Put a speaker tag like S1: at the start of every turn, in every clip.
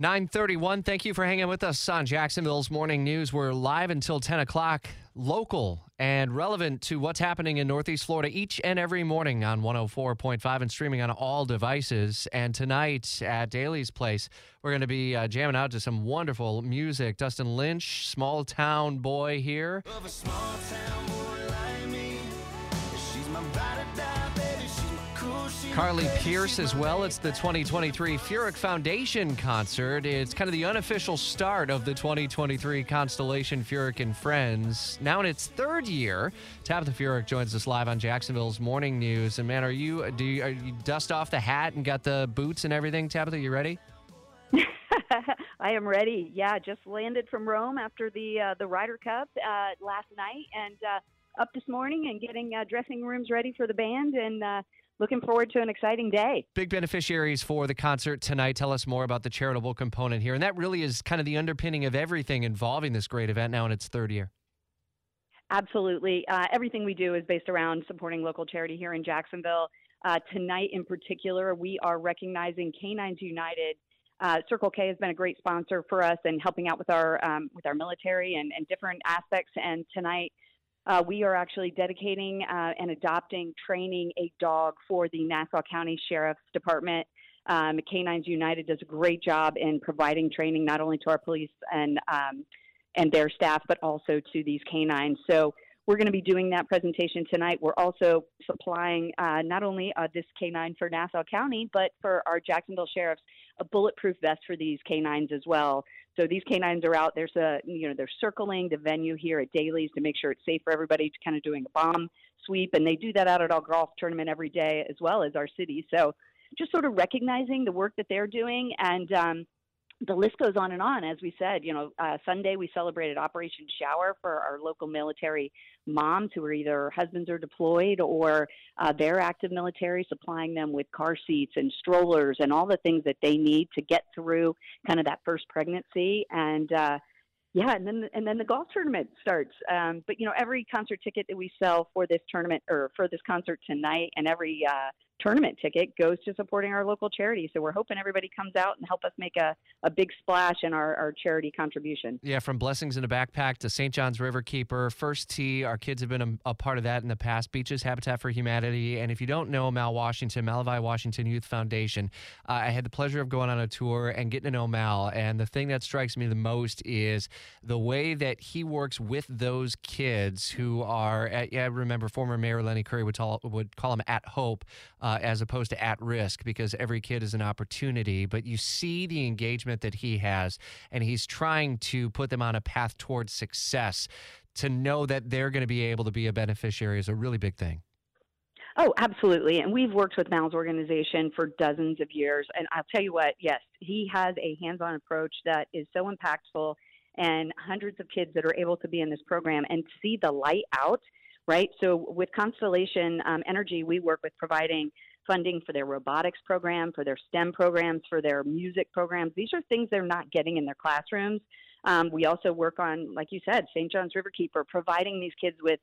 S1: 931. Thank you for hanging with us on Jacksonville's Morning News. We're live until 10 o'clock, local and relevant to what's happening in Northeast Florida each and every morning on 104.5 and streaming on all devices. And tonight at Daily's Place, we're going to be uh, jamming out to some wonderful music. Dustin Lynch, Small Town Boy here. Carly Pearce as well. It's the 2023 Furyk Foundation concert. It's kind of the unofficial start of the 2023 Constellation Furyk and Friends. Now in its third year, Tabitha Furyk joins us live on Jacksonville's Morning News. And man, are you do you, are you dust off the hat and got the boots and everything? Tabitha, you ready?
S2: I am ready. Yeah, just landed from Rome after the uh, the Ryder Cup uh, last night, and uh, up this morning and getting uh, dressing rooms ready for the band and uh, looking forward to an exciting day.
S1: Big beneficiaries for the concert tonight. Tell us more about the charitable component here. And that really is kind of the underpinning of everything involving this great event now in its third year.
S2: Absolutely. Uh, everything we do is based around supporting local charity here in Jacksonville. Uh, tonight, in particular, we are recognizing K9s United. Uh, Circle K has been a great sponsor for us and helping out with our um, with our military and, and different aspects. And tonight, uh, we are actually dedicating uh, and adopting training a dog for the Nassau County Sheriff's Department. Um, K9s United does a great job in providing training not only to our police and um, and their staff, but also to these canines. So we're going to be doing that presentation tonight. We're also supplying uh, not only uh, this canine for Nassau County, but for our Jacksonville sheriffs, a bulletproof vest for these canines as well. So these canines are out. There's a you know they're circling the venue here at Daily's to make sure it's safe for everybody. To kind of doing a bomb sweep, and they do that out at our golf tournament every day as well as our city. So just sort of recognizing the work that they're doing and um, the list goes on and on. As we said, you know, uh, Sunday we celebrated Operation Shower for our local military moms who are either husbands are deployed or uh, they're active military, supplying them with car seats and strollers and all the things that they need to get through kind of that first pregnancy. And uh, yeah, and then and then the golf tournament starts. Um, but you know, every concert ticket that we sell for this tournament or for this concert tonight, and every uh, tournament ticket goes to supporting our local charity. So we're hoping everybody comes out and help us make a, a big splash in our, our charity contribution.
S1: Yeah, from Blessings in a Backpack to St. John's River Keeper, First Tee, our kids have been a, a, part of that in the past. Beaches, Habitat for Humanity. And if you don't know Mal Washington, MaliVai Washington Youth Foundation, uh, I had the pleasure of going on a tour and getting to know Mal. And the thing that strikes me the most is the way that he works with those kids who are, at, yeah, I remember former Mayor Lenny Curry would, tell, would call them at hope uh, as opposed to at risk because every kid is an opportunity. But you see the engagement that he has, and he's trying to put them on a path towards success. To know that they're going to be able to be a beneficiary is a really big thing.
S2: Oh, absolutely. And we've worked with Mal's organization for dozens of years. And I'll tell you what, yes, he has a hands on approach that is so impactful and hundreds of kids that are able to be in this program and see the light out right? So with Constellation um, Energy, we work with providing funding for their robotics program, for their STEM programs, for their music programs. These are things they're not getting in their classrooms. Um, we also work on, like you said, St. John's Riverkeeper, providing these kids with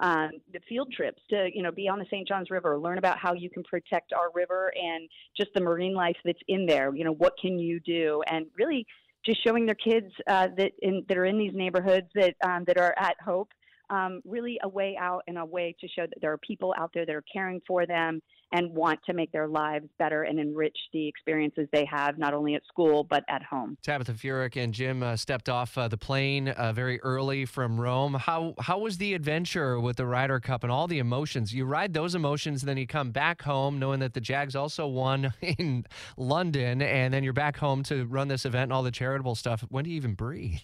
S2: um, the field trips to you know be on the St. John's River, learn about how you can protect our river and just the marine life that's in there. You know what can you do, and really just showing their kids uh, that in, that are in these neighborhoods that um, that are at Hope um, really a way out and a way to show that there are people out there that are caring for them and want to make their lives better and enrich the experiences they have, not only at school, but at home.
S1: Tabitha Furyk and Jim uh, stepped off uh, the plane uh, very early from Rome. How, how was the adventure with the Ryder Cup and all the emotions? You ride those emotions, and then you come back home knowing that the Jags also won in London, and then you're back home to run this event and all the charitable stuff. When do you even breathe?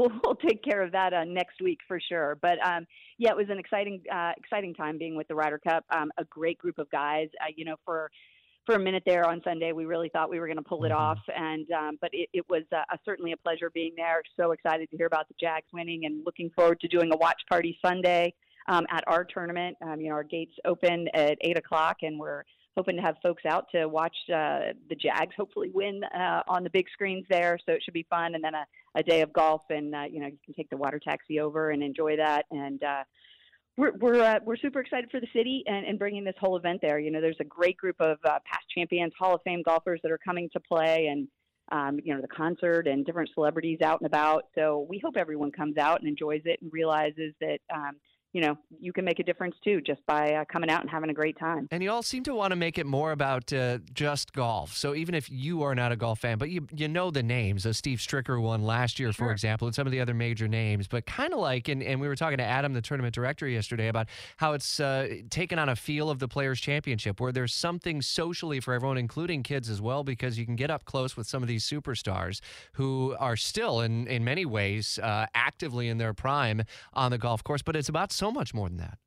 S2: We'll, we'll take care of that uh, next week for sure. But um, yeah, it was an exciting, uh, exciting time being with the Ryder Cup. Um, a great group of guys. Uh, you know, for for a minute there on Sunday, we really thought we were going to pull it mm-hmm. off, and um, but it, it was uh, certainly a pleasure being there. So excited to hear about the Jags winning, and looking forward to doing a watch party Sunday um, at our tournament. Um, you know, our gates open at eight o'clock, and we're hoping to have folks out to watch uh, the Jags hopefully win uh, on the big screens there. So it should be fun. And then a, a day of golf, and uh, you know you can take the water taxi over and enjoy that. And uh, we're we're uh, we're super excited for the city and, and bringing this whole event there. You know, there's a great group of uh, past champions, Hall of Fame golfers that are coming to play, and um, you know the concert and different celebrities out and about. So we hope everyone comes out and enjoys it and realizes that um, you know, you can make a difference too just by uh, coming out and having a great time.
S1: And you all seem to want to make it more about uh, just golf. So even if you are not a golf fan, but you you know the names, uh, Steve Stricker won last year, sure. for example, and some of the other major names, but kind of like, and, and we were talking to Adam, the tournament director, yesterday about how it's uh, taken on a feel of the Players' Championship, where there's something socially for everyone, including kids as well, because you can get up close with some of these superstars who are still, in in many ways, uh, actively in their prime on the golf course. But it's about so much more than that.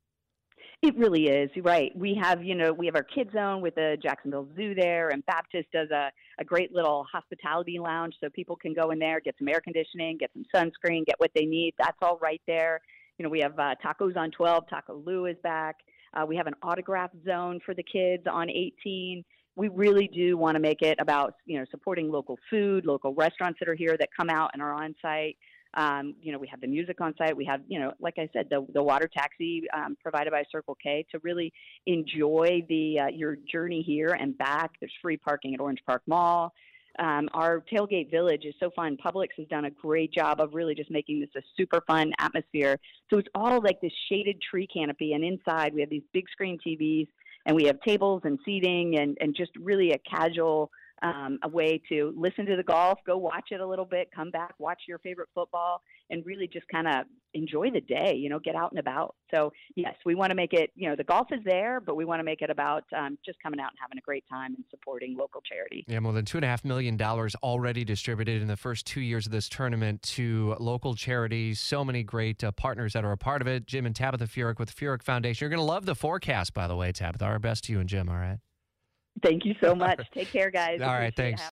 S2: It really is right. We have, you know, we have our kids zone with the Jacksonville Zoo there, and Baptist does a, a great little hospitality lounge so people can go in there, get some air conditioning, get some sunscreen, get what they need. That's all right there. You know, we have uh, tacos on 12. TacoLu is back. Uh, we have an autograph zone for the kids on 18. We really do want to make it about, you know, supporting local food, local restaurants that are here that come out and are on site. Um, you know, we have the music on site. We have, you know, like I said, the the water taxi um, provided by Circle K to really enjoy the uh, your journey here and back. There's free parking at Orange Park Mall. Um, our tailgate village is so fun. Publix has done a great job of really just making this a super fun atmosphere. So it's all like this shaded tree canopy, and inside we have these big screen TVs, and we have tables and seating, and and just really a casual um, a way to listen to the golf, go watch it a little bit, come back, watch your favorite football, and really just kind of enjoy the day, you know, get out and about. So, yes, we want to make it, you know, the golf is there, but we want to make it about um, just coming out and having a great time and supporting local charity.
S1: Yeah, more than $2.5 million already distributed in the first two years of this tournament to local charities. So many great uh, partners that are a part of it. Jim and Tabitha Furyk with the Furyk Foundation. You're going to love the forecast, by the way, Tabitha. Our best to you and Jim, all right?
S2: Thank you so much. Take care, guys.
S1: All right, thanks.